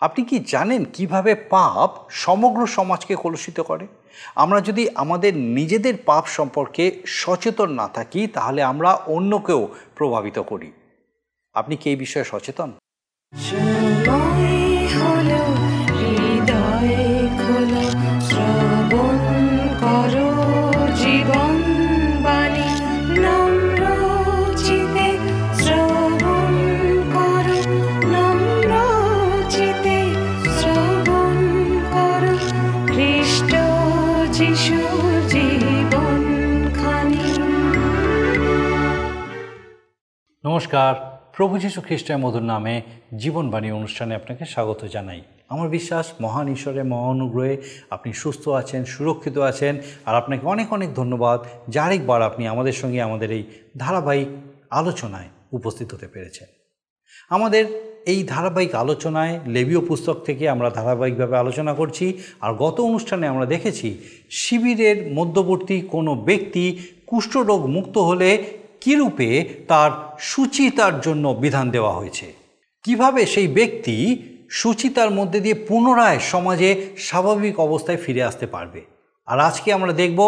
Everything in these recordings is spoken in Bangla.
আপনি কি জানেন কীভাবে পাপ সমগ্র সমাজকে কলুষিত করে? আমরা যদি আমাদের নিজেদের পাপ সম্পর্কে সচেতন না থাকি, তাহলে আমরা অন্যকেও প্রভাবিত করি। আপনি কি এই বিষয়ে সচেতন? হৃদয় নমস্কার। প্রভু যীশু খ্রিস্টের মধুর নামে জীবনবাণী অনুষ্ঠানে আপনাকে স্বাগত জানাই। আমার বিশ্বাস, মহান ঈশ্বরের মহানুগ্রহে আপনি সুস্থ আছেন, সুরক্ষিত আছেন, আর আপনাকে অনেক অনেক ধন্যবাদ যে আরেকবার আপনি আমাদের সঙ্গে আমাদের এই ধারাবাহিক আলোচনায় উপস্থিত হতে পেরেছেন। আমাদের এই ধারাবাহিক আলোচনায়, লেবীয় পুস্তক থেকে আমরা ধারাবাহিকভাবে আলোচনা করছি, আর গত অনুষ্ঠানে আমরা দেখেছি, শিবিরের মধ্যবর্তী কোনো ব্যক্তি কুষ্ঠরোগ মুক্ত হলে কীরূপে তার সুচিতার জন্য বিধান দেওয়া হয়েছে? কীভাবে সেই ব্যক্তি সুচিতার মধ্যে দিয়ে পুনরায় সমাজে স্বাভাবিক অবস্থায় ফিরে আসতে পারবে? আর আজকে আমরা দেখব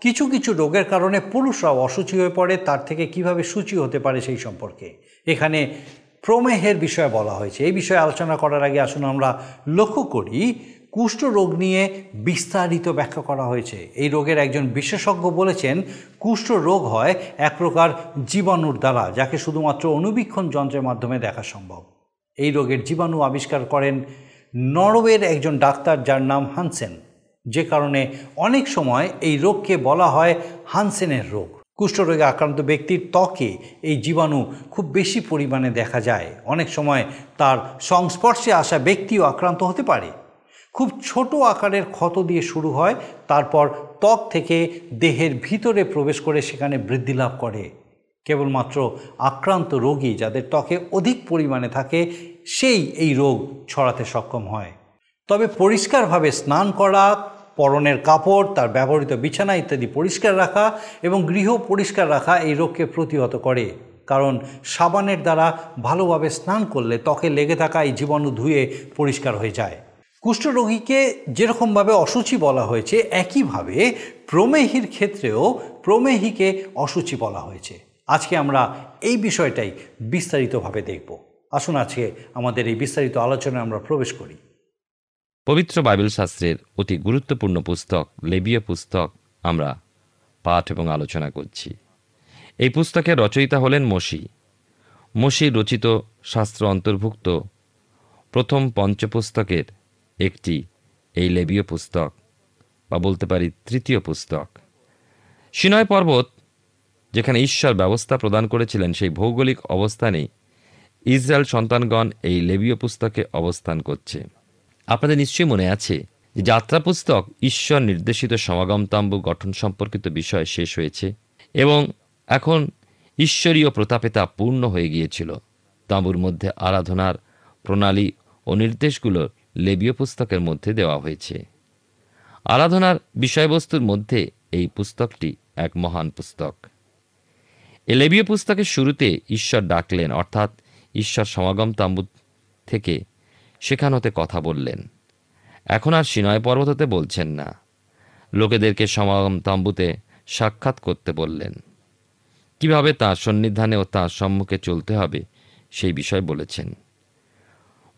কিছু কিছু রোগের কারণে পুরুষরাও অসুচি হয়ে পড়ে, তার থেকে কীভাবে সূচি হতে পারে সেই সম্পর্কে। এখানে প্রমেহের বিষয়ে বলা হয়েছে। এই বিষয়ে আলোচনা করার আগে আসুন আমরা লক্ষ্য করি কুষ্ঠ রোগ নিয়ে বিস্তারিত ব্যাখ্যা করা হয়েছে। এই রোগের একজন বিশেষজ্ঞ বলেছেন কুষ্ঠ রোগ হয় এক প্রকার জীবাণুর দ্বারা, যাকে শুধুমাত্র অনুবীক্ষণ যন্ত্রের মাধ্যমে দেখা সম্ভব। এই রোগের জীবাণু আবিষ্কার করেন নরওয়ের একজন ডাক্তার যার নাম হানসেন। যে কারণে অনেক সময় এই রোগকে বলা হয় হানসেনের রোগ। কুষ্ঠরোগে আক্রান্ত ব্যক্তির ত্বকে এই জীবাণু খুব বেশি পরিমাণে দেখা যায়। অনেক সময় তার সংস্পর্শে আসা ব্যক্তিও আক্রান্ত হতে পারে। খুব ছোট আকারের ক্ষত দিয়ে শুরু হয়, তারপর ত্বক থেকে দেহের ভিতরে প্রবেশ করে সেখানে বৃদ্ধি লাভ করে। কেবলমাত্র আক্রান্ত রোগী যাদের ত্বকে অধিক পরিমাণে থাকে, সেই এই রোগ ছড়াতে সক্ষম হয়। তবে পরিষ্কারভাবে স্নান করা, পরনের কাপড়, তার ব্যবহৃত বিছানা ইত্যাদি পরিষ্কার রাখা এবং গৃহ পরিষ্কার রাখা এই রোগকে প্রতিহত করে। কারণ সাবানের দ্বারা ভালোভাবে স্নান করলে ত্বকে লেগে থাকা এই জীবাণু ধুয়ে পরিষ্কার হয়ে যায়। কুষ্ঠরোগীকে যেরকমভাবে অসুচি বলা হয়েছে, একইভাবে প্রমেহির ক্ষেত্রেও প্রমেহিকে অসুচি বলা হয়েছে। আজকে আমরা এই বিষয়টাই বিস্তারিতভাবে দেখব। আসুন আজকে আমাদের এই বিস্তারিত আলোচনায় আমরা প্রবেশ করি। পবিত্র বাইবেল শাস্ত্রের অতি গুরুত্বপূর্ণ পুস্তক, লেবীয় পুস্তক আমরা পাঠ এবং আলোচনা করছি। এই পুস্তকের রচয়িতা হলেন মসি। মসির রচিত শাস্ত্র অন্তর্ভুক্ত প্রথম পঞ্চপুস্তকের একটি, এই লেবীয় পুস্তক বা বলতে পারি তৃতীয় পুস্তক। সিনয় পর্বত, যেখানে ঈশ্বর ব্যবস্থা প্রদান করেছিলেন সেই ভৌগোলিক অবস্থানেই ইসরায়েল সন্তানগণ এই লেবীয় পুস্তকে অবস্থান করছে। আপনাদের নিশ্চয়ই মনে আছে যে যাত্রা পুস্তক ঈশ্বর নির্দেশিত সমাগম তাম্বু গঠন সম্পর্কিত বিষয় শেষ হয়েছে এবং এখন ঈশ্বরীয় প্রতাপে তা পূর্ণ হয়ে গিয়েছিল। তাঁবুর মধ্যে আরাধনার প্রণালী ও নির্দেশগুলো লেবীয় পুস্তকের মধ্যে দেওয়া হয়েছে। আরাধনার বিষয়বস্তুর মধ্যে এই পুস্তকটি এক মহান পুস্তক। এ লেবীয় পুস্তকের শুরুতে ঈশ্বর ডাকলেন, অর্থাৎ ঈশ্বর সমাগম তাম্বু থেকে সেখান হতে কথা বললেন। এখন আর সিনয় পর্বততে বলছেন না। লোকেদেরকে সমাগম তাম্বুতে সাক্ষাৎ করতে বললেন। কীভাবে তার সন্নিধানে ও তাঁর সম্মুখে চলতে হবে, সেই বিষয় বলেছেন।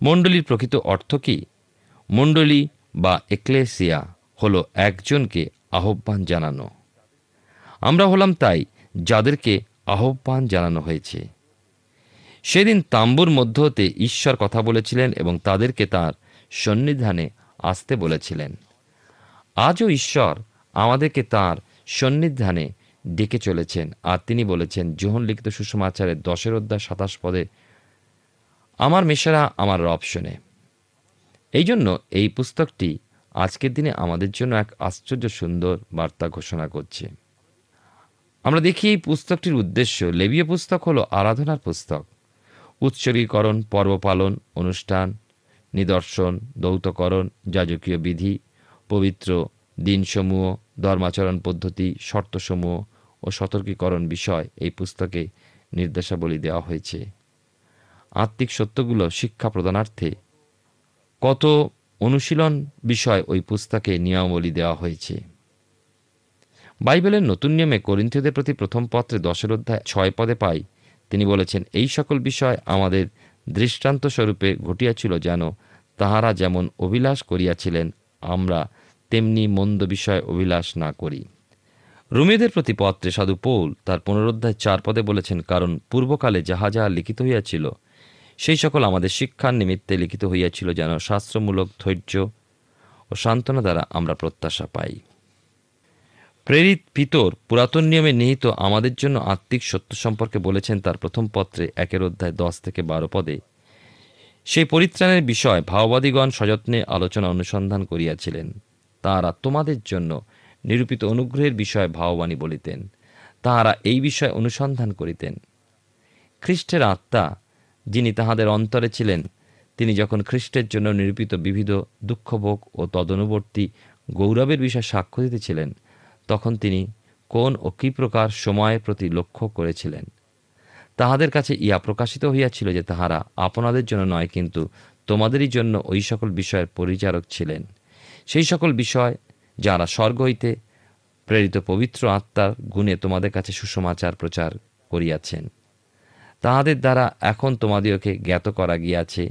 মণ্ডলীর প্রকৃত অর্থ কি? মণ্ডলী বা এক্লেসিয়া হলো একজনকে আহ্বান জানানো। আমরা হলাম তাই যাদেরকে আহ্বান জানানো হয়েছে। সেদিন তাম্বুর মধ্য হতে ঈশ্বর কথা বলেছিলেন এবং তাদেরকে তার সন্নিধানে আসতে বলেছিলেন। আজও ঈশ্বর আমাদেরকে তার সন্নিধানে ডেকে চলেছেন। আর তিনি বলেছেন যোহন লিখিত সুষমাচারের দশের অধ্যায় সাতাশ পদে আমার মেশারা আমার রব শোনে। এই জন্য এই পুস্তকটি আজকের দিনে আমাদের জন্য এক আশ্চর্য সুন্দর বার্তা ঘোষণা করছে। আমরা দেখি এই পুস্তকটির উদ্দেশ্য। লেবীয় পুস্তক হলো আরাধনার পুস্তক। উৎসর্গীকরণ পর্ব পালন অনুষ্ঠান, নিদর্শন, দৌতকরণ, যাজকীয় বিধি, পবিত্র দিনসমূহ, ধর্মাচরণ পদ্ধতি, শর্তসমূহ ও সতর্কীকরণ বিষয় এই পুস্তকে নির্দেশাবলী দেওয়া হয়েছে। আত্মিক সত্যগুলো শিক্ষা প্রদানার্থে। কত অনুশীলন বিষয় ওই পুস্তকে নিয়মাবলী দেওয়া হয়েছে। বাইবেলের নতুন নিয়মে করিন্থীয়দের প্রতি প্রথম পত্রে দশের অধ্যায় ছয় পদে পাই, তিনি বলেছেন, এই সকল বিষয় আমাদের দৃষ্টান্ত স্বরূপে ঘটিয়াছিল যেন তাহারা যেমন অভিলাষ করিয়াছিলেন, আমরা তেমনি মন্দ বিষয়ে অভিলাষ না করি। রুমিদের প্রতি পত্রে সাধু পৌল তার পুনরুদ্ধায় চার পদে বলেছেন, কারণ পূর্বকালে যাহা যাহা লিখিত হইয়াছিল সেই সকল আমাদের শিক্ষার নিমিত্তে লিখিত হইয়াছিল যেন শাস্ত্রমূলক ধৈর্য ও সান্ত্বনা দ্বারা আমরা প্রত্যাশা পাই। প্রেরিত পিতর পুরাতন নিয়মে নিহিত আমাদের জন্য আত্মিক সত্য সম্পর্কে বলেছেন তার প্রথম পত্রে একের অধ্যায় দশ থেকে বারো পদে। সেই পরিত্রাণের বিষয় ভাওবাদীগণ সযত্নে আলোচনা অনুসন্ধান করিয়াছিলেন। তাহারা তোমাদের জন্য নিরূপিত অনুগ্রহের বিষয়ে ভাববাণী বলিতেন। তাহারা এই বিষয়ে অনুসন্ধান করিতেন। খ্রিস্টের আত্মা যিনি তাহাদের অন্তরে ছিলেন, তিনি যখন খ্রিস্টের জন্য নিরূপিত বিবিধ দুঃখভোগ ও তদনুবর্তী গৌরবের বিষয়ে সাক্ষ্য দিতেছিলেন, তখন তিনি কোন ও কী প্রকার সময়ের প্রতি লক্ষ্য করেছিলেন। তাহাদের কাছে ইয়া প্রকাশিত হইয়াছিল যে তাহারা আপনাদের জন্য নয়, কিন্তু তোমাদেরই জন্য ওই সকল বিষয়ের পরিচারক ছিলেন। সেই সকল বিষয় যারা স্বর্গ হইতে প্রেরিত পবিত্র আত্মার গুণে তোমাদের কাছে সুসমাচার প্রচার করিয়াছেন। তাহাদের দ্বারা এখন তোমাদিওকে জ্ঞাত করা গিয়াছে,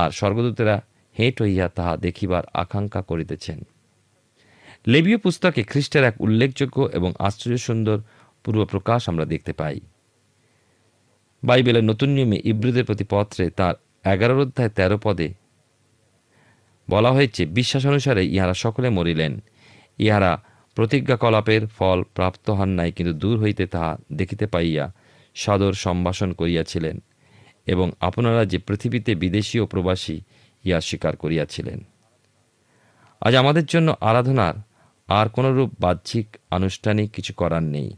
আর স্বর্গদূতেরা হেঁট হইয়া তাহা দেখিবার আকাঙ্ক্ষা করিতেছেন। লেবীয় পুস্তকে খ্রিস্টের এক উল্লেখযোগ্য এবং আশ্চর্য সুন্দর পূর্বপ্রকাশ আমরা দেখতে পাই। বাইবেলের নতুন নিয়মে ইব্রুদের প্রতি পত্রে তার এগারোর অধ্যায় তেরো পদে বলা হয়েছে, বিশ্বাস অনুসারে ইহারা সকলে মরিলেন। ইহারা প্রতিজ্ঞাকলাপের ফল প্রাপ্ত হন নাই, কিন্তু দূর হইতে তাহা দেখিতে পাইয়া সাদর সম্ভাষণ করিয়াছিলেন এবং আপনারা যে পৃথিবীতে বিদেশি ও প্রবাসী, ইহা স্বীকার করিয়াছিলেন। আজ আমাদের জন্য আরাধনার আর কোনরূপ বাহ্যিক, আনুষ্ঠানিক কিছু করার নেই।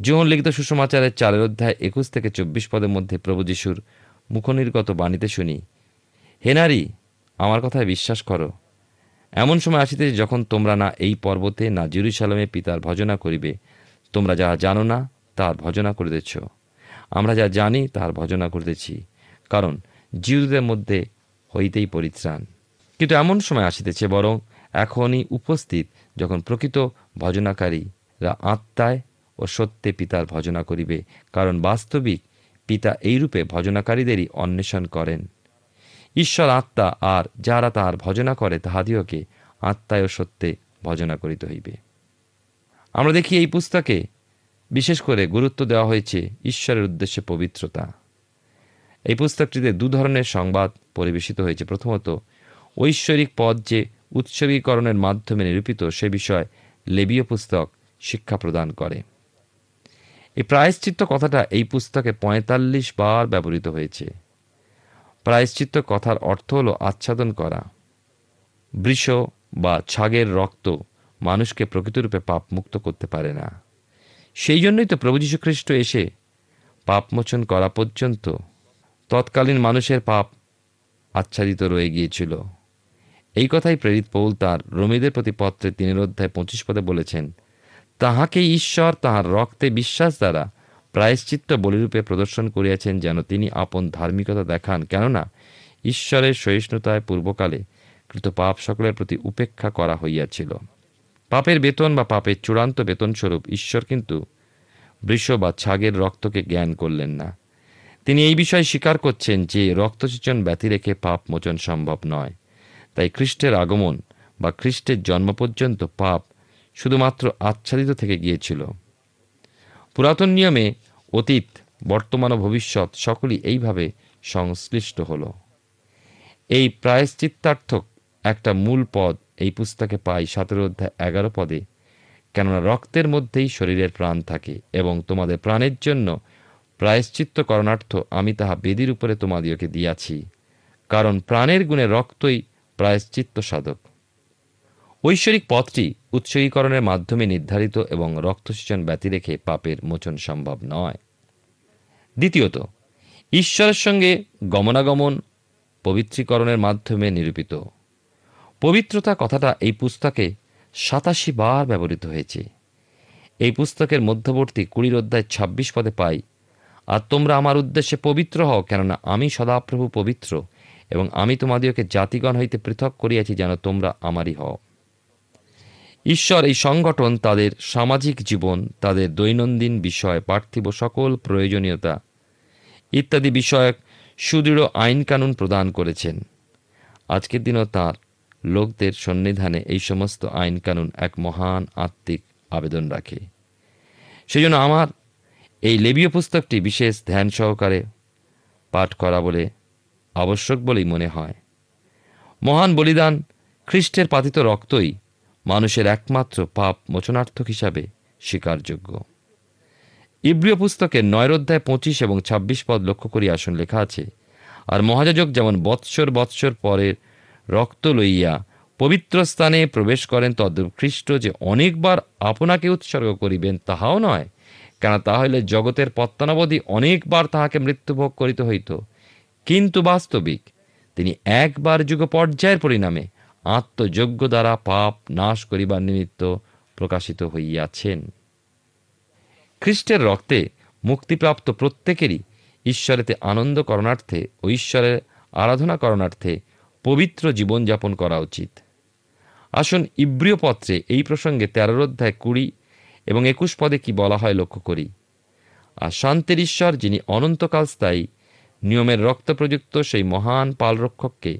জীবন লিখিত সুষমাচারের চারের অধ্যায় একুশ থেকে চব্বিশ পদের মধ্যে প্রভু যিশুর মুখনির্গত বাণীতে শুনি, হে নারী, আমার কথায় বিশ্বাস করো। এমন সময় আসিতে যখন তোমরা না এই পর্বতে, না জেরুসালামে পিতার ভজনা করিবে, তোমরা যাহা জানো না তাহার ভজনা করিতেছ। আমরা যা জানি, তাহার ভজনা করিতেছি। কারণ জিউদের মধ্যে হইতেই পরিত্রাণ। কিন্তু এমন সময় আসিতেছে, বরং এখনই উপস্থিত যখন প্রকৃত ভজনাকারীরা আত্মায় ও সত্যে পিতার ভজনা করিবে। কারণ বাস্তবিক পিতা এইরূপে ভজনাকারীদেরই অন্বেষণ করেন। ঈশ্বর আত্মা আর যারা তাহার ভজনা করে তাহাদিওকে আত্মায় ও সত্যে ভজনা করিতে হইবে। আমরা দেখি এই পুস্তকে বিশেষ করে গুরুত্ব দেওয়া হয়েছে ঈশ্বরের উদ্দেশ্যে পবিত্রতা। এই পুস্তকটিতে দু ধরনের সংবাদ পরিবেশিত হয়েছে। প্রথমত, ঐশ্বরিক পদ যে উৎসর্গীকরণের মাধ্যমে নিরূপিত, সে বিষয় লেবীয় পুস্তক শিক্ষা প্রদান করে। এই প্রায়শ্চিত্ত কথাটা এই পুস্তকে পঁয়তাল্লিশ বার ব্যবহৃত হয়েছে। প্রায়শ্চিত্ত কথার অর্থ হল আচ্ছাদন করা। বৃষ বা ছাগের রক্ত মানুষকে প্রকৃতরূপে পাপ মুক্ত করতে পারে না। সেই জন্যই তো প্রভু যীশু খ্রিস্ট এসে পাপমোচন করা পর্যন্ত তৎকালীন মানুষের পাপ আচ্ছাদিত রয়ে গিয়েছিল। এই কথাই প্রেরিত পৌল তার রমিদের প্রতি পত্রে তিনের অধ্যায় পঁচিশ পদে বলেছেন, তাহাকে ঈশ্বর তাহার রক্তে বিশ্বাস দ্বারা প্রায়শ্চিত্ত বলিরূপে প্রদর্শন করিয়াছেন যেন তিনি আপন ধার্মিকতা দেখান। কেননা ঈশ্বরের সহিষ্ণুতায় পূর্বকালে কৃত পাপ সকলের প্রতি উপেক্ষা করা হইয়াছিল। পাপের বেতন বা পাপের চূড়ান্ত বেতনস্বরূপ ঈশ্বর কিন্তু বৃষ বা ছাগের রক্তকে জ্ঞান করলেন না। তিনি এই বিষয়ে স্বীকার করছেন যে রক্তসেচন ব্যতি রেখে পাপ মোচন সম্ভব নয়। তাই খ্রিস্টের আগমন বা খ্রিস্টের জন্ম পর্যন্ত পাপ শুধুমাত্র আচ্ছাদিত থেকে গিয়েছিল। পুরাতন নিয়মে অতীত, বর্তমান ও ভবিষ্যৎ সকলই এইভাবে সংশ্লিষ্ট হল। এই প্রায়শ্চিত্তার্থক একটা মূল পদ এই পুস্তকে পাই সতেরো অধ্যায় এগারো পদে কেননা রক্তের মধ্যেই শরীরের প্রাণ থাকে এবং তোমাদের প্রাণের জন্য প্রায়শ্চিত্ত করণার্থ আমি তাহা বেদির উপরে তোমাদিওকে দিয়াছি, কারণ প্রাণের গুণে রক্তই প্রায়শ্চিত্ত সাধক ঐশ্বরিক পথটি উৎসর্গীকরণের মাধ্যমে নির্ধারিত এবং রক্তসেচন ব্যতি রেখে পাপের মোচন সম্ভব নয়। দ্বিতীয়ত, ঈশ্বরের সঙ্গে গমনাগমন পবিত্রীকরণের মাধ্যমে নিরূপিত। পবিত্রতা কথাটা এই পুস্তকে সাতাশি বার ব্যবহৃত হয়েছে। এই পুস্তকের মধ্যবর্তী কুড়ির অধ্যায় ছাব্বিশ পদে পাই, আর তোমরা আমার উদ্দেশ্যে পবিত্র হও, কেননা আমি সদাপ্রভু পবিত্র, এবং আমি তোমাদিওকে জাতিগণ হইতে পৃথক করিয়াছি যেন তোমরা আমারই হও। ঈশ্বর এই সংগঠন, তাদের সামাজিক জীবন, তাদের দৈনন্দিন বিষয়, পার্থিব সকল প্রয়োজনীয়তা ইত্যাদি বিষয়ক সুদৃঢ় আইন কানুন প্রদান করেছেন। আজকের দিনও তার লোকদের সন্নিধানে এই সমস্ত আইন কানুন এক মহান আত্মিক আবেদন রাখে। সেই জন্য আমার এই লেবীয় পুস্তকটি বিশেষ ধ্যান সহকারে পাঠ করা বলে আবশ্যক বলেই মনে হয়। মহান বলিদান খ্রিস্টের পাতিত রক্তই মানুষের একমাত্র পাপ মোচনার্থক হিসাবে স্বীকারযোগ্য। ইব্রিয় পুস্তকের নয় অধ্যায় পঁচিশ এবং ছাব্বিশ পদ লক্ষ্য করি আসন লেখা আছে, আর মহাযাজক যেমন বৎসর বৎসর পরের রক্ত লইয়া পবিত্র স্থানে প্রবেশ করেন তদ্রূপ খ্রিস্ট যে অনেকবার আপনাকে উৎসর্গ করিবেন তাহাও নয়, কেন তাহলে জগতের পত্তনাবধি অনেকবার তাহাকে মৃত্যুভোগ করিতে হইত। কিন্তু বাস্তবিক, তিনি একবার যুগ পর্যায়ের পরিণামে আত্মযোগ্য দ্বারা পাপ নাশ করিবার নিমিত্ত প্রকাশিত হইয়াছেন। খ্রিস্টের রক্তে মুক্তিপ্রাপ্ত প্রত্যেকেরই ঈশ্বরেতে আনন্দ করণার্থে ও ঈশ্বরের আরাধনা করণার্থে পবিত্র জীবনযাপন করা উচিত। আসুন ইব্রিয় পত্রে এই প্রসঙ্গে তেরোর অধ্যায় কুড়ি এবং একুশ পদে কি বলা হয় লক্ষ্য করি। আর শান্তির ঈশ্বর, যিনি অনন্তকাল স্থায়ী, নিয়মের রক্ত প্রযুক্ত সেই মহান পালরক্ষককে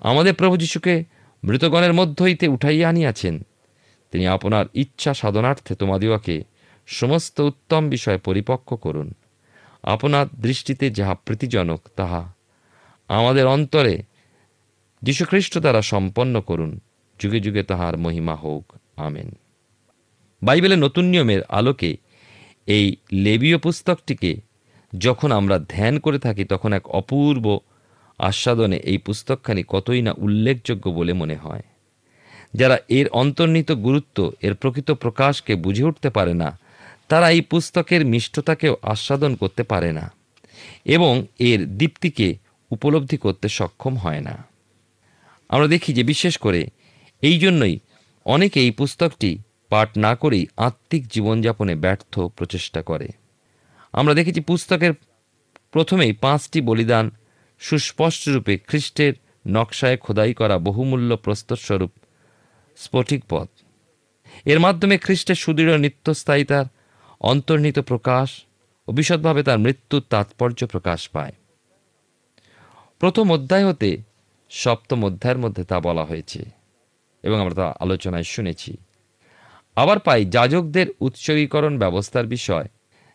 আমাদের প্রভু যিশুকে মৃতগণের মধ্য হইতে উঠাইয়া আনিয়াছেন। তিনি আপনার ইচ্ছা সাধনার্থে তোমাদিওকে সমস্ত উত্তম বিষয় পরিপক্ক করুন। আপনার দৃষ্টিতে যাহা প্রীতিজনক, তাহা আমাদের অন্তরে যীশুখ্রিস্ট দ্বারা সম্পন্ন করুন। যুগে যুগে তাহার মহিমা হোক। আমেন। বাইবেলের নতুন নিয়মের আলোকে এই লেবীয় পুস্তকটিকে যখন আমরা ধ্যান করে থাকি, তখন এক অপূর্ব আস্বাদনে এই পুস্তকখানি কতই না উল্লেখযোগ্য বলে মনে হয়। যারা এর অন্তর্নিহিত গুরুত্ব, এর প্রকৃত প্রকাশকে বুঝে উঠতে পারে না, তারা এই পুস্তকের মিষ্টতাকেও আস্বাদন করতে পারে না এবং এর দীপ্তিকে উপলব্ধি করতে সক্ষম হয় না। আমরা দেখি যে বিশেষ করে এই জন্যই অনেকে এই পুস্তকটি পাঠ না করেই আত্মিক জীবনযাপনে ব্যর্থ প্রচেষ্টা করে। আমরা দেখেছি পুস্তকের প্রথমেই পাঁচটি বলিদান সুস্পষ্টরূপে খ্রিস্টের নকশায় খোদাই করা বহুমূল্য প্রস্তরস্বরূপ স্ফটিক পথ। এর মাধ্যমে খ্রিস্টের সুদৃঢ় নিত্যস্থায়িতার অন্তর্নিহিত প্রকাশ ও বিশদভাবে তার মৃত্যুর তাৎপর্য প্রকাশ পায়। প্রথম অধ্যায় হতে সপ্তম অধ্যায়ের মধ্যে তা বলা হয়েছে এবং আমরা তা আলোচনায় শুনেছি। আবার পাই যাজকদের উৎসর্গীকরণ ব্যবস্থার বিষয়,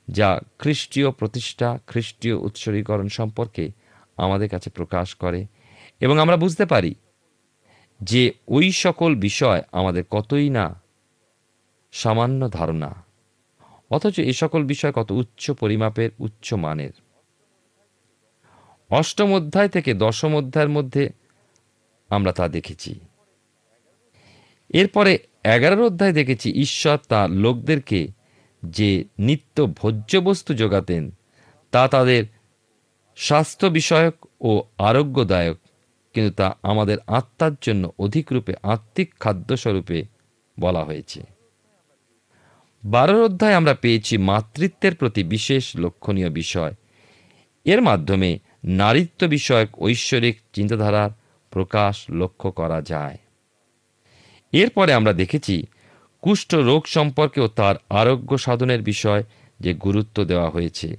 যা খ্রিস্টীয় প্রতিষ্ঠা, খ্রিস্টীয় উৎসর্গীকরণ সম্পর্কে আমাদের কাছে প্রকাশ করে এবং আমরা বুঝতে পারি যে ওই সকল বিষয় আমাদের কতই না সামান্য ধারণা, অথচ এ সকল বিষয় কত উচ্চ পরিমাপের, উচ্চ মানের। অষ্টম অধ্যায় থেকে দশম অধ্যায়ের মধ্যে আমরা তা দেখেছি। এরপরে এগারোর অধ্যায় দেখেছি, ঈশ্বর তার লোকদেরকে যে নিত্য ভোজ্য বস্তু যোগাতেন তা তাদের স্বাস্থ্য বিষয়ক ও আরোগ্যদায়ক, কিন্তু তা আমাদের আত্মার জন্য অধিক রূপে আত্মিক খাদ্যস্বরূপে বলা হয়েছে। বারোর অধ্যায় আমরা পেয়েছি মাতৃত্বের প্রতি বিশেষ লক্ষণীয় বিষয়। এর মাধ্যমে নারীত্ব বিষয়ক ঐশ্বরিক চিন্তাধারার প্রকাশ লক্ষ্য করা যায়। এরপরে আমরা দেখেছি, কুষ্ঠ রোগ সম্পর্কেও তার আরোগ্য সাধনের বিষয় যে গুরুত্ব দেওয়া হয়েছে।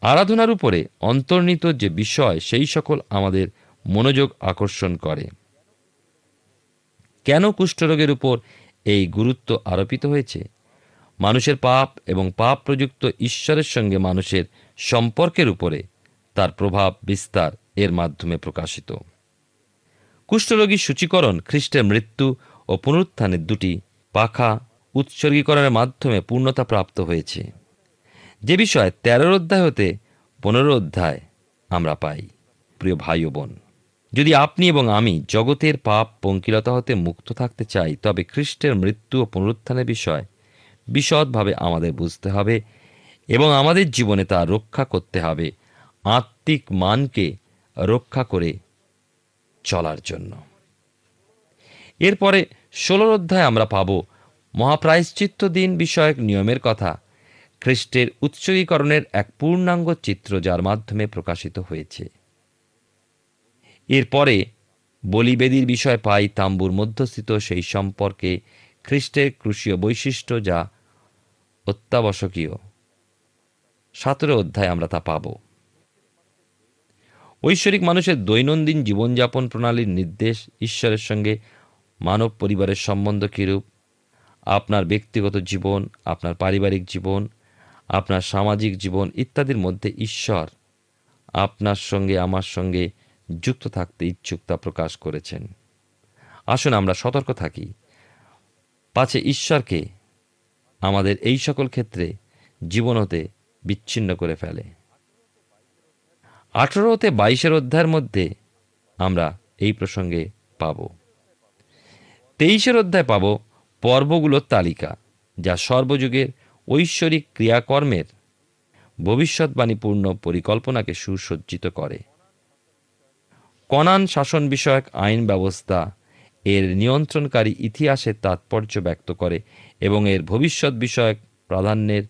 আরাধনার উপরে অন্তর্নিত যে বিষয়, সেই সকল আমাদের মনোযোগ আকর্ষণ করে। কেন কুষ্ঠরোগের উপর এই গুরুত্ব আরোপিত হয়েছে? মানুষের পাপ এবং পাপ প্রযুক্ত ঈশ্বরের সঙ্গে মানুষের সম্পর্কের উপরে তার প্রভাব বিস্তার এর মাধ্যমে প্রকাশিত। কুষ্ঠরোগীর সূচীকরণ, খ্রিস্টের মৃত্যু ও পুনরুত্থানের দুটি পাখা উৎসর্গীকরণের মাধ্যমে পূর্ণতা প্রাপ্ত হয়েছে। যে বিষয়ে তেরোর অধ্যায় হতে পনেরো অধ্যায় আমরা পাই। প্রিয় ভাই ও বোন, যদি আপনি এবং আমি জগতের পাপ পঙ্কিলতা হতে মুক্ত থাকতে চাই, তবে খ্রিস্টের মৃত্যু ও পুনরুত্থানের বিষয় বিশদভাবে আমাদের বুঝতে হবে এবং আমাদের জীবনে তা রক্ষা করতে হবে। আত্মিক মানকে রক্ষা করে চলার জন্য। এরপরে ষোলোর অধ্যায় আমরা পাব মহাপ্রায়শ্চিত্ত দিন বিষয়ক নিয়মের কথা, খ্রিস্টের উৎসর্গীকরণের এক পূর্ণাঙ্গ চিত্র যার মাধ্যমে প্রকাশিত হয়েছে। এরপরে বলিবেদির বিষয় পাই তাম্বুর মধ্যস্থিত সেই সম্পর্কে খ্রিস্টের ক্রুশীয় বৈশিষ্ট্য যা অত্যাবশ্যকীয়। সতেরো অধ্যায় আমরা তা পাব। ঐশ্বরিক মানুষের দৈনন্দিন জীবনযাপন প্রণালীর নির্দেশ ঈশ্বরের সঙ্গে মানব পরিবারের সম্বন্ধ কীরূপ? আপনার ব্যক্তিগত জীবন, আপনার পারিবারিক জীবন, আপনার সামাজিক জীবন ইত্যাদির মধ্যে ঈশ্বর আপনার সঙ্গে, আমার সঙ্গে যুক্ত থাকতে ইচ্ছুকতা প্রকাশ করেছেন। আসুন আমরা সতর্ক থাকি। পাছে ঈশ্বরকে আমাদের এই সকল ক্ষেত্রে জীবনতে বিচ্ছিন্ন করে ফেলে। আঠেরো হতে বাইশের অধ্যায়ের মধ্যে আমরা এই প্রসঙ্গে পাব। তেইশের অধ্যায় পাব পর্বগুলোর তালিকা, যা সর্বযুগের ঐশ্বরিক ক্রিয়াকর্মের ভবিষ্যৎবাণীপূর্ণ পরিকল্পনাকে সুসজ্জিত করে। কনান শাসন বিষয়ক আইন ব্যবস্থা এর নিয়ন্ত্রণকারী ইতিহাসের তাৎপর্য ব্যক্ত করে এবং এর ভবিষ্যৎ বিষয়ক প্রাধান্যের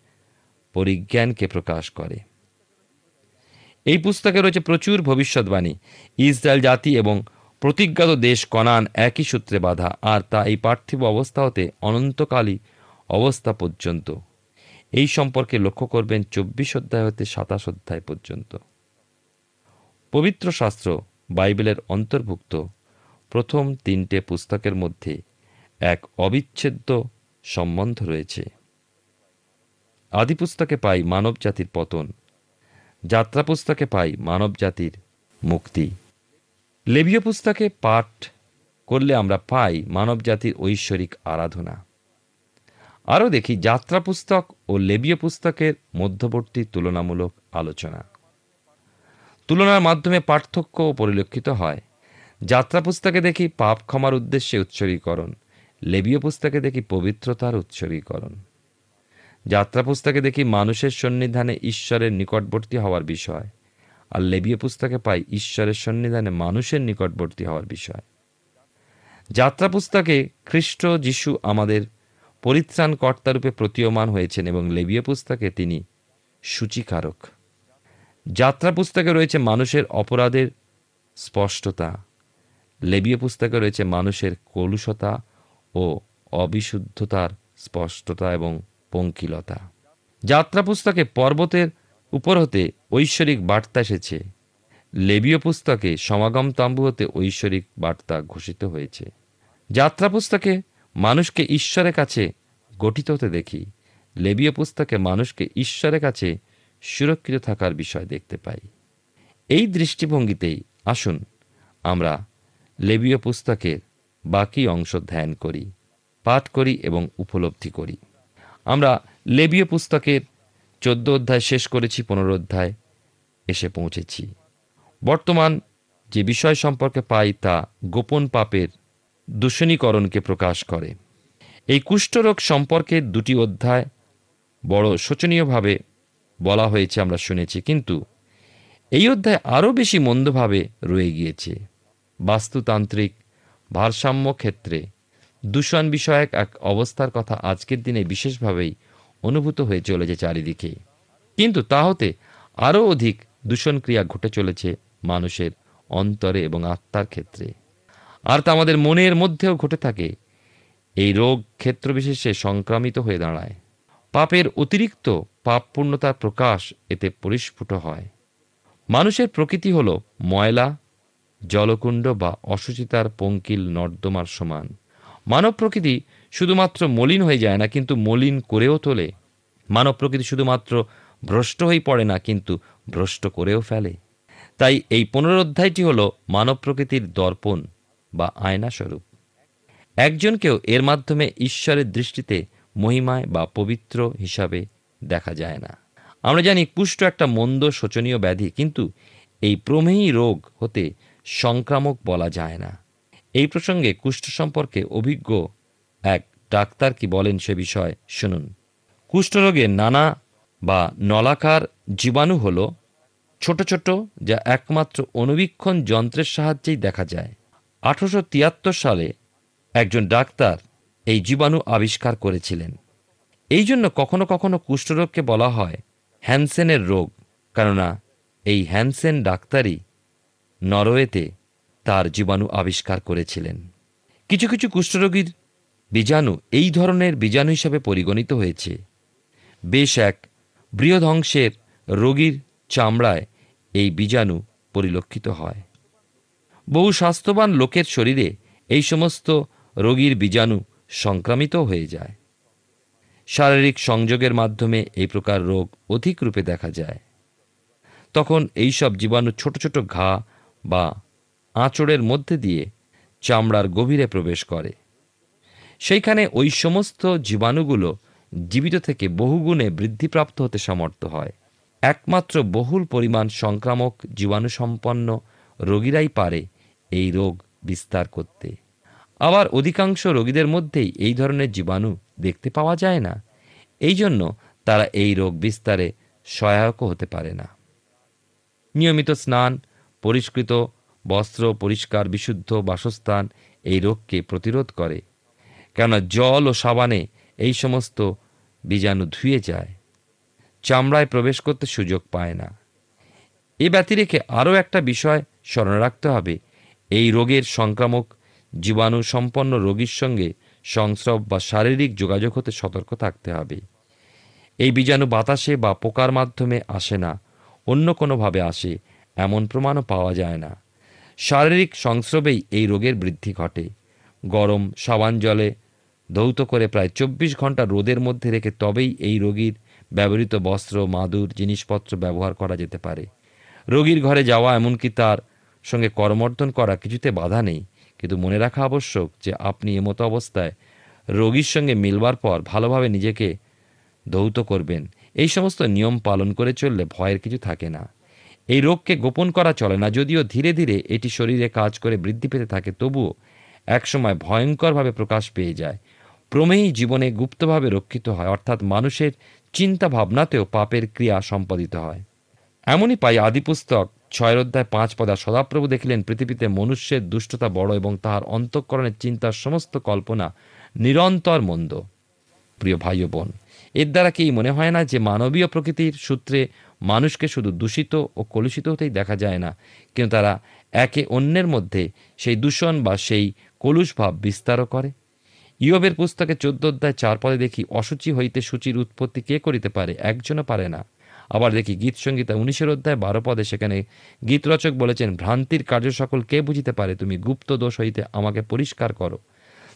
পরিজ্ঞানকে প্রকাশ করে। এই পুস্তকে রয়েছে প্রচুর ভবিষ্যৎবাণী। ইসরায়েল জাতি এবং প্রতিজ্ঞাত দেশ কনান একই সূত্রে বাঁধা, আর তা এই পার্থিব অবস্থা হতে অনন্তকালী অবস্থা পর্যন্ত। এই সম্পর্কে লক্ষ্য করবেন চব্বিশ অধ্যায় হতে সাতাশ অধ্যায় পর্যন্ত। পবিত্র শাস্ত্র বাইবেলের অন্তর্ভুক্ত প্রথম তিনটে পুস্তকের মধ্যে এক অবিচ্ছেদ্য সম্বন্ধ রয়েছে। আদিপুস্তকে পাই মানব জাতির পতন যাত্রা পুস্তকে পাই মানব জাতির মুক্তি। লেবীয় পুস্তকে পাঠ করলে আমরা পাই মানব জাতির ঐশ্বরিক আরাধনা। আরও দেখি যাত্রা পুস্তক ও লেবীয় পুস্তকের মধ্যবর্তী তুলনামূলক আলোচনা। তুলনার মাধ্যমে পার্থক্য পরিলক্ষিত হয়। যাত্রা পুস্তকে দেখি পাপ ক্ষমার উদ্দেশ্যে উৎসর্গীকরণ লেবীয় পুস্তকে দেখি পবিত্রতার উৎসর্গীকরণ যাত্রা পুস্তকে দেখি মানুষের সন্নিধানে ঈশ্বরের নিকটবর্তী হওয়ার বিষয়, আর লেবীয় পুস্তকে পাই ঈশ্বরের সন্নিধানে মানুষের নিকটবর্তী হওয়ার বিষয়। যাত্রা পুস্তকে খ্রিস্ট যিশু আমাদের পরিত্রাণ কর্তারূপে প্রতীয়মান হয়েছেন এবং লেবীয় পুস্তকে তিনি সূচিকারক। যাত্রা পুস্তকে রয়েছে মানুষের অপরাধের স্পষ্টতা লেবীয় পুস্তকে রয়েছে মানুষের কলুষতা ও অবিশুদ্ধতার স্পষ্টতা এবং পঙ্কিলতা। যাত্রা পুস্তকে পর্বতের উপর হতে ঐশ্বরিক বার্তা এসেছে। লেবীয় পুস্তকে সমাগম তাম্বু হতে ঐশ্বরিক বার্তা ঘোষিত হয়েছে। যাত্রা পুস্তকে মানুষকে ঈশ্বরের কাছে গঠিত হতে দেখি। লেবীয় পুস্তকে মানুষকে ঈশ্বরের কাছে সুরক্ষিত থাকার বিষয় দেখতে পাই। এই দৃষ্টিভঙ্গিতেই আসুন আমরা লেবীয় পুস্তকের বাকি অংশ ধ্যান করি, পাঠ করি এবং উপলব্ধি করি। আমরা লেবীয় পুস্তকের চোদ্দ অধ্যায় শেষ করেছি, পনেরো অধ্যায় এসে পৌঁছেছি। বর্তমান যে বিষয় সম্পর্কে পাই তা গোপন পাপের দূষণীকরণকে প্রকাশ করে। এই কুষ্ঠরোগ সম্পর্কে দুটি অধ্যায় বড় শোচনীয়ভাবে বলা হয়েছে, আমরা শুনেছি। কিন্তু এই অধ্যায় আরও বেশি মন্দভাবে রয়ে গিয়েছে। বাস্তুতান্ত্রিক ভারসাম্য ক্ষেত্রে দূষণ বিষয়ক এক অবস্থার কথা আজকের দিনে বিশেষভাবেই অনুভূত হয়ে চলেছে চারিদিকে। কিন্তু তা হতে আরও অধিক দূষণ ক্রিয়া ঘটে চলেছে মানুষের অন্তরে এবং আত্মার ক্ষেত্রে। আর তা আমাদের মনের মধ্যেও ঘটে থাকে। এই রোগ ক্ষেত্রবিশেষে সংক্রামিত হয়ে দাঁড়ায়। পাপের অতিরিক্ত পাপপূর্ণতার প্রকাশ এতে পরিস্ফুট হয়। মানুষের প্রকৃতি হল ময়লা, জলকুণ্ড বা অসুচিতার পঙ্কিল নর্দমার সমান। মানব প্রকৃতি শুধুমাত্র মলিন হয়ে যায় না, কিন্তু মলিন করেও তোলে। মানব প্রকৃতি শুধুমাত্র ভ্রষ্ট হয়ে পড়ে না, কিন্তু ভ্রষ্ট করেও ফেলে। তাই এই পুনরুদ্ধায়টি হল মানব প্রকৃতির দর্পণ বা আয়না স্বরূপ একজনকেও এর মাধ্যমে ঈশ্বরের দৃষ্টিতে মহিমায় বা পবিত্র হিসাবে দেখা যায় না। আমরা জানি কুষ্ঠ একটা মন্দ শোচনীয় ব্যাধি, কিন্তু এই প্রমেহী রোগ হতে সংক্রামক বলা যায় না। এই প্রসঙ্গে কুষ্ঠ সম্পর্কে অভিজ্ঞ এক ডাক্তার কি বলেন সে বিষয় শুনুন। কুষ্ঠরোগের নানা বা নলাকার জীবাণু হল ছোট ছোট যা একমাত্র অনুবীক্ষণ যন্ত্রের সাহায্যেই দেখা যায়। আঠারোশো তিয়াত্তর সালে একজন ডাক্তার এই জীবাণু আবিষ্কার করেছিলেন। এই জন্য কখনো কখনো কুষ্ঠরোগকে বলা হয় হ্যানসেনের রোগ, কেননা এই হ্যানসেন ডাক্তারই নরওয়েতে তার জীবাণু আবিষ্কার করেছিলেন। কিছু কিছু কুষ্ঠরোগীর বীজাণু এই ধরনের বীজাণু হিসাবে পরিগণিত হয়েছে। বেশ এক বৃহদংশের রোগীর চামড়ায় এই বীজাণু পরিলক্ষিত হয়। বহু স্বাস্থ্যবান লোকের শরীরে এই সমস্ত রোগীর বীজাণু সংক্রামিত হয়ে যায়। শারীরিক সংযোগের মাধ্যমে এই প্রকার রোগ অধিক রূপে দেখা যায়। তখন এই সব জীবাণু ছোট ছোট ঘা বা আঁচড়ের মধ্যে দিয়ে চামড়ার গভীরে প্রবেশ করে। সেইখানে ওই সমস্ত জীবাণুগুলো জীবিত থেকে বহুগুণে বৃদ্ধিপ্রাপ্ত হতে সমর্থ হয়। একমাত্র বহুল পরিমাণ সংক্রামক জীবাণুসম্পন্ন রোগীরাই পারে এই রোগ বিস্তার করতে। আবার অধিকাংশ রোগীদের মধ্যেই এই ধরনের জীবাণু দেখতে পাওয়া যায় না। এই জন্য তারা এই রোগ বিস্তারে সহায়কও হতে পারে না। নিয়মিত স্নান, পরিষ্কৃত বস্ত্র, পরিষ্কার, বিশুদ্ধ বাসস্থান এই রোগকে প্রতিরোধ করে। কেননা জল ও সাবানে এই সমস্ত বীজাণু ধুয়ে যায়। চামড়ায় প্রবেশ করতে সুযোগ পায় না। এ ব্যতিরেকে আরও একটা বিষয় স্মরণ রাখতে হবে। এই রোগের সংক্রামক জীবাণু সম্পন্ন রোগীর সঙ্গে সংস্রব বা শারীরিক যোগাযোগ হতে সতর্ক থাকতে হবে। এই বীজাণু বাতাসে বা পোকার মাধ্যমে আসে না, অন্য কোনোভাবে আসে, এমন প্রমাণও পাওয়া যায় না। শারীরিক সংস্রবেই এই রোগের বৃদ্ধি ঘটে। গরম, সাবান জলে ধৌত করে প্রায় চব্বিশ ঘণ্টা রোদের মধ্যে রেখে তবেই এই রোগীর ব্যবহৃত বস্ত্র, মাদুর, জিনিসপত্র ব্যবহার করা যেতে পারে। রোগীর ঘরে যাওয়া এমনকি তার সঙ্গে করমর্দন করা কিছুতে বাধা নেই। কিন্তু মনে রাখা আবশ্যক যে আপনি এমতো অবস্থায় রোগীর সঙ্গে মিলবার পর ভালোভাবে নিজেকে ধৌত করবেন। এই সমস্ত নিয়ম পালন করে চললে ভয়ের কিছু থাকে না। এই রোগকে গোপন করা চলে না, যদিও ধীরে ধীরে এটি শরীরে কাজ করে বৃদ্ধি পেতে থাকে, তবুও একসময় ভয়ঙ্করভাবে প্রকাশ পেয়ে যায়। প্রমেয়ী জীবনে গুপ্তভাবে রক্ষিত হয়, অর্থাৎ মানুষের চিন্তা ভাবনাতেও পাপের ক্রিয়া সম্পাদিত হয়। এমনই পাই আদি পুস্তক ছয়ের অধ্যায় পাঁচ পদা সদাপ্রভু দেখিলেন পৃথিবীতে মনুষ্যের দুষ্টতা বড় এবং তাহার অন্তঃকরণের চিন্তার সমস্ত কল্পনা নিরন্তর মন্দ। প্রিয় ভাই বোন, এর দ্বারা কি মনে হয় না যে মানবীয় প্রকৃতির সূত্রে মানুষকে শুধু দূষিত ও কলুষিত হতেই দেখা যায় না, কিন্তু তারা একে অন্যের মধ্যে সেই দূষণ বা সেই কলুষ ভাব বিস্তারও করে। ইয়বের পুস্তকে চোদ্দ অধ্যায় চার পদে দেখি অসুচি হইতে সূচির উৎপত্তি কে করিতে পারে? একজনও পারে না। আবার দেখি গীত সঙ্গীতা উনিশের অধ্যায় বারো পদে সেখানে গীতরচক বলেছেন, ভ্রান্তির কার্য সকল কে বুঝিতে পারে? তুমি গুপ্ত দোষ হইতে আমাকে পরিষ্কার করো।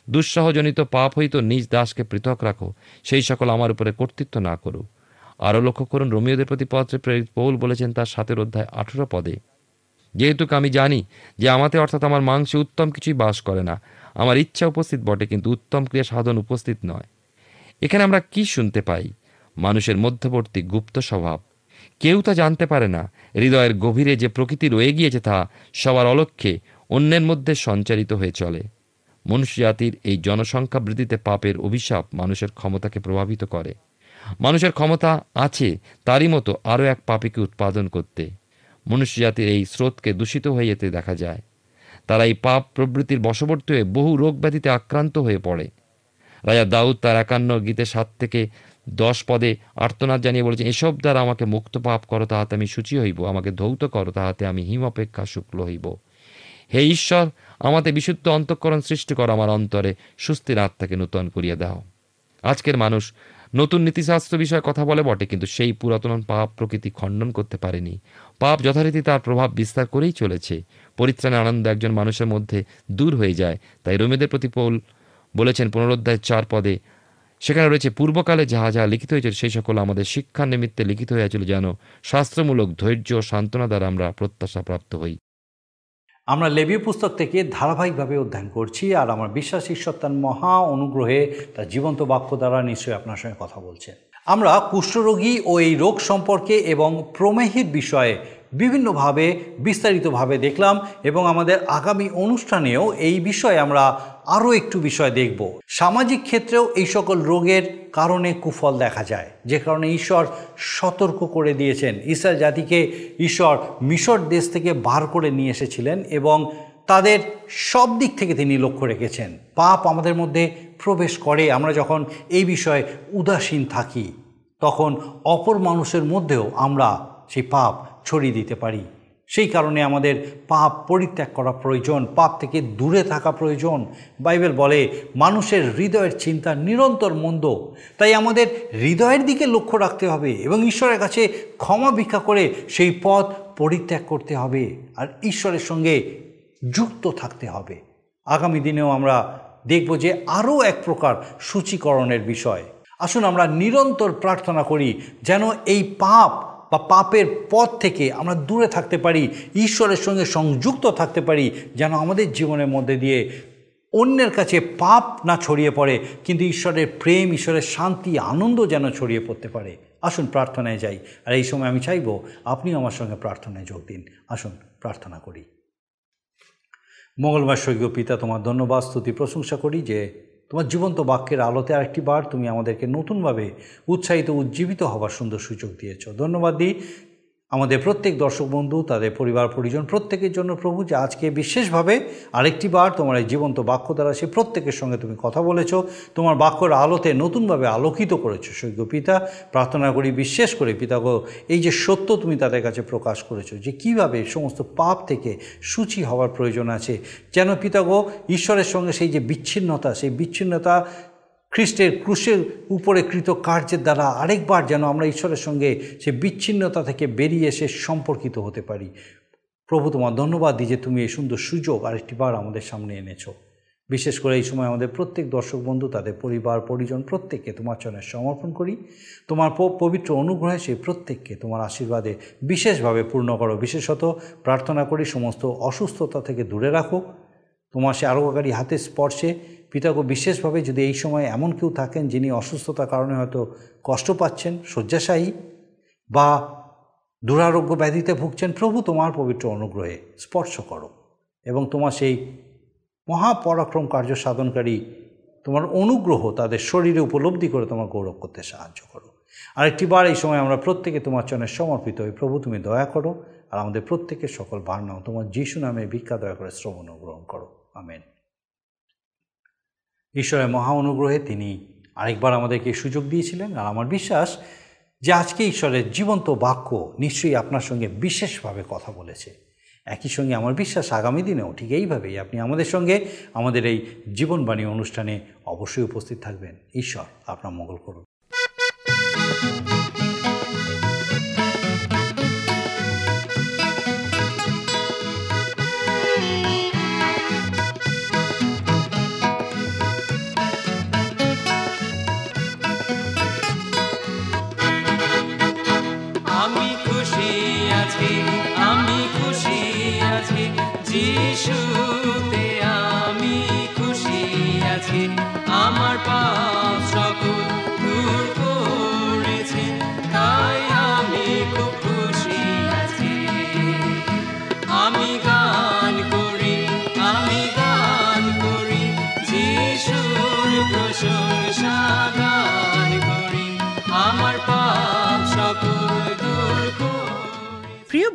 দুঃসাহজনিত পাপ হইতে নিজ দাসকে পৃথক রাখো। সেই সকল আমার উপরে কর্তৃত্ব না করো আরও লক্ষ্য করুন, রোমিওদের প্রতি পত্রে প্রেরিত পৌল বলেছেন তার সাতের অধ্যায় আঠেরো পদে, যেহেতু আমি জানি যে আমাতে অর্থাৎ আমার মাংসে উত্তম কিছুই বাস করে না, আমার ইচ্ছা উপস্থিত বটে, কিন্তু উত্তম ক্রিয়া সাধন উপস্থিত নয়। এখানে আমরা কি শুনতে পাই? মানুষের মধ্যবর্তী গুপ্ত স্বভাব। কেউ তা জানতে পারে না। হৃদয়ের গভীরে যে প্রকৃতি রয়ে গিয়েছে তা সবার অলক্ষ্যে অন্যের মধ্যে সঞ্চারিত হয়ে চলে। মনুষ্য জাতির এই জনসংখ্যা বৃদ্ধিতে পাপের অভিশাপ মানুষের ক্ষমতাকে প্রভাবিত করে। মানুষের ক্ষমতা আছে তারই মতো আরও এক পাপিকে উৎপাদন করতে। মনুষ্য জাতির এই স্রোতকে দূষিত হয়ে যেতে দেখা যায়। তারা এই পাপ প্রবৃত্তির বশবর্তী হয়ে বহু রোগ ব্যাধিতে আক্রান্ত হয়ে পড়ে। রাজা দাউদ তার একান্ন গীতে সাত থেকে দশ পদে আর্তনাদ জানিয়ে বলেছেন, এসব দ্বারা আমাকে মুক্ত পাপ করো, তাহাতে আমি সূচি হইব। আমাকে ধৌত করো, তাহাতে আমি হিম অপেক্ষা শুক্ল হইব। হে ঈশ্বর, আমাতে বিশুদ্ধ অন্তঃকরণ সৃষ্টি করো, আমার অন্তরে সুস্থির আত্মাকে নূতন করিয়া দাও। আজকের মানুষ নতুন নীতিশাস্ত্র বিষয়ে কথা বলে বটে, কিন্তু সেই পুরাতন পাপ প্রকৃতি খণ্ডন করতে পারেনি। পাপ যথারীতি তার প্রভাব বিস্তার করেই চলেছে। পরিত্রাণের আনন্দ একজন মানুষের মধ্যে দূর হয়ে যায়। তাই রোমেদের প্রতি পৌল বলেছেন পুনরুদ্ধায় চার পদে, সেখানে রয়েছে, পূর্বকালে যাহা যাহা লিখিত হয়েছিল, সেই সকল আমাদের শিক্ষার নিমিত্তে লিখিত হয়েছিল যেন শাস্ত্রমূলক ধৈর্য ও সান্ত্বনা দ্বারা আমরা প্রত্যাশা প্রাপ্ত হই। আমরা লেবীয় পুস্তক থেকে ধারাবাহিকভাবে অধ্যয়ন করছি আর আমার বিশ্বাস ঈশ্বর মহা অনুগ্রহে তার জীবন্ত বাক্য দ্বারা নিশ্চয়ই আপনার সঙ্গে কথা বলছেন আমরা কুষ্ঠরোগী ও এই রোগ সম্পর্কে এবং প্রমেহের বিষয়ে বিভিন্নভাবে বিস্তারিতভাবে দেখলাম এবং আমাদের আগামী অনুষ্ঠানেও এই বিষয়ে আমরা আরও একটু বিষয় দেখব। সামাজিক ক্ষেত্রেও এই সকল রোগের কারণে কুফল দেখা যায়, যে কারণে ঈশ্বর সতর্ক করে দিয়েছেন। ইসরায়েল জাতিকে ঈশ্বর মিশর দেশ থেকে বার করে নিয়ে এসেছিলেন এবং তাদের সব দিক থেকে তিনি লক্ষ্য রেখেছেন। পাপ আমাদের মধ্যে প্রবেশ করে, আমরা যখন এই বিষয়ে উদাসীন থাকি, তখন অপর মানুষের মধ্যেও আমরা সেই পাপ ছড়িয়ে দিতে পারি। সেই কারণে আমাদের পাপ পরিত্যাগ করা প্রয়োজন, পাপ থেকে দূরে থাকা প্রয়োজন। বাইবেল বলে, মানুষের হৃদয়ের চিন্তা নিরন্তর মন্দ, তাই আমাদের হৃদয়ের দিকে লক্ষ্য রাখতে হবে এবং ঈশ্বরের কাছে ক্ষমা ভিক্ষা করে সেই পথ পরিত্যাগ করতে হবে আর ঈশ্বরের সঙ্গে যুক্ত থাকতে হবে। আগামী দিনেও আমরা দেখব যে আরও এক প্রকার সূচীকরণের বিষয়। আসুন আমরা নিরন্তর প্রার্থনা করি যেন এই পাপ বা পাপের পথ থেকে আমরা দূরে থাকতে পারি, ঈশ্বরের সঙ্গে সংযুক্ত থাকতে পারি, যেন আমাদের জীবনের মধ্যে দিয়ে অন্যের কাছে পাপ না ছড়িয়ে পড়ে, কিন্তু ঈশ্বরের প্রেম, ঈশ্বরের শান্তি, আনন্দ যেন ছড়িয়ে পড়তে পারে। আসুন প্রার্থনায় যাই। আর এই সময় আমি চাইব আপনিও আমার সঙ্গে প্রার্থনায় যোগ দিন। আসুন প্রার্থনা করি। মঙ্গলবার স্বর্গীয় পিতা, তোমার ধন্যবাদ, স্তুতি, প্রশংসা করি যে তোমার জীবন্ত বাক্যের আলোতে আরেকটি বার তুমি আমাদেরকে নতুনভাবে উৎসাহিত উজ্জীবিত হবার সুন্দর সুযোগ দিয়েছ। ধন্যবাদ দিই আমাদের প্রত্যেক দর্শক বন্ধু, তাদের পরিবার, পরিজন, প্রত্যেকের জন্য প্রভু যে আজকে বিশেষভাবে আরেকটি বার তোমার এই জীবন্ত বাক্য দ্বারা সে প্রত্যেকের সঙ্গে তুমি কথা বলেছ, তোমার বাক্যর আলোতে নতুনভাবে আলোকিত করেছ। সৈক্য পিতা, প্রার্থনা করি বিশ্বাস করে পিতাগো এই যে সত্য তুমি তাদের কাছে প্রকাশ করেছ, যে কীভাবে সমস্ত পাপ থেকে সূচি হওয়ার প্রয়োজন আছে, যেন পিতাগো ঈশ্বরের সঙ্গে সেই যে বিচ্ছিন্নতা, সেই বিচ্ছিন্নতা খ্রিস্টের ক্রুশের উপরে কৃত কার্যের দ্বারা আরেকবার যেন আমরা ঈশ্বরের সঙ্গে সে বিচ্ছিন্নতা থেকে বেরিয়ে এসে সম্পর্কিত হতে পারি। প্রভু, তোমার ধন্যবাদ দিই যে তুমি এই সুন্দর সুযোগ আরেকটি বার আমাদের সামনে এনেছো। বিশেষ করে এই সময় আমাদের প্রত্যেক দর্শক বন্ধু, তাদের পরিবার, পরিজন প্রত্যেককে তোমার চরণে সমর্পণ করি। তোমার পবিত্র অনুগ্রহে সেই প্রত্যেককে তোমার আশীর্বাদে বিশেষভাবে পূর্ণ করো। বিশেষত প্রার্থনা করি, সমস্ত অসুস্থতা থেকে দূরে রাখো। তোমার সে আরোগ্যকারী হাতের স্পর্শে পিতাকে বিশেষভাবে যদি এই সময় এমন কেউ থাকেন যিনি অসুস্থতার কারণে হয়তো কষ্ট পাচ্ছেন, শয্যাশায়ী বা দুরারোগ্য ব্যাধিতে ভুগছেন, প্রভু তোমার পবিত্র অনুগ্রহে স্পর্শ করো এবং তোমার সেই মহাপরাক্রম কার্য সাধনকারী তোমার অনুগ্রহ তাদের শরীরে উপলব্ধি করে তোমার গৌরব করতে সাহায্য করো। আরেকটি বার এই সময় আমরা প্রত্যেকে তোমার চরণে সমর্পিত হই। প্রভু, তুমি দয়া করো আর আমাদের প্রত্যেকের সকল ভার নাও। তোমার যিশু নামে ভিক্ষা দয়া করে শ্রবণ গ্রহণ করো। আমেন। ঈশ্বরের মহা অনুগ্রহে তিনি আরেকবার আমাদেরকে সুযোগ দিয়েছিলেন আর আমার বিশ্বাস যে আজকে ঈশ্বরের জীবন্ত বাক্য নিশ্চয়ই আপনার সঙ্গে বিশেষভাবে কথা বলেছে। একই সঙ্গে আমার বিশ্বাস আগামী দিনেও ঠিক এইভাবেই আপনি আমাদের সঙ্গে আমাদের এই জীবনবাণী অনুষ্ঠানে অবশ্যই উপস্থিত থাকবেন। ঈশ্বর আপনার মঙ্গল করুন।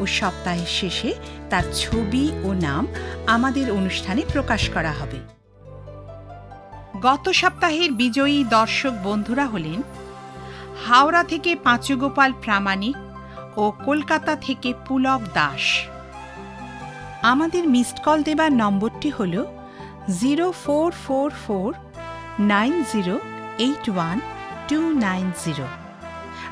ও সপ্তাহের শেষে তার ছবি ও নাম আমাদের অনুষ্ঠানে প্রকাশ করা হবে। গত সপ্তাহের বিজয়ী দর্শক বন্ধুরা হলেন হাওড়া থেকে পাঁচুগোপাল প্রামাণিক ও কলকাতা থেকে পুলক দাস। আমাদের মিসড কল দেবার নম্বরটি হল zero four four four nine zero eight one two nine zero.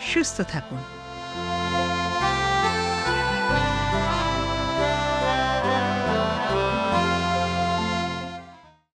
সুস্থ থাকুন।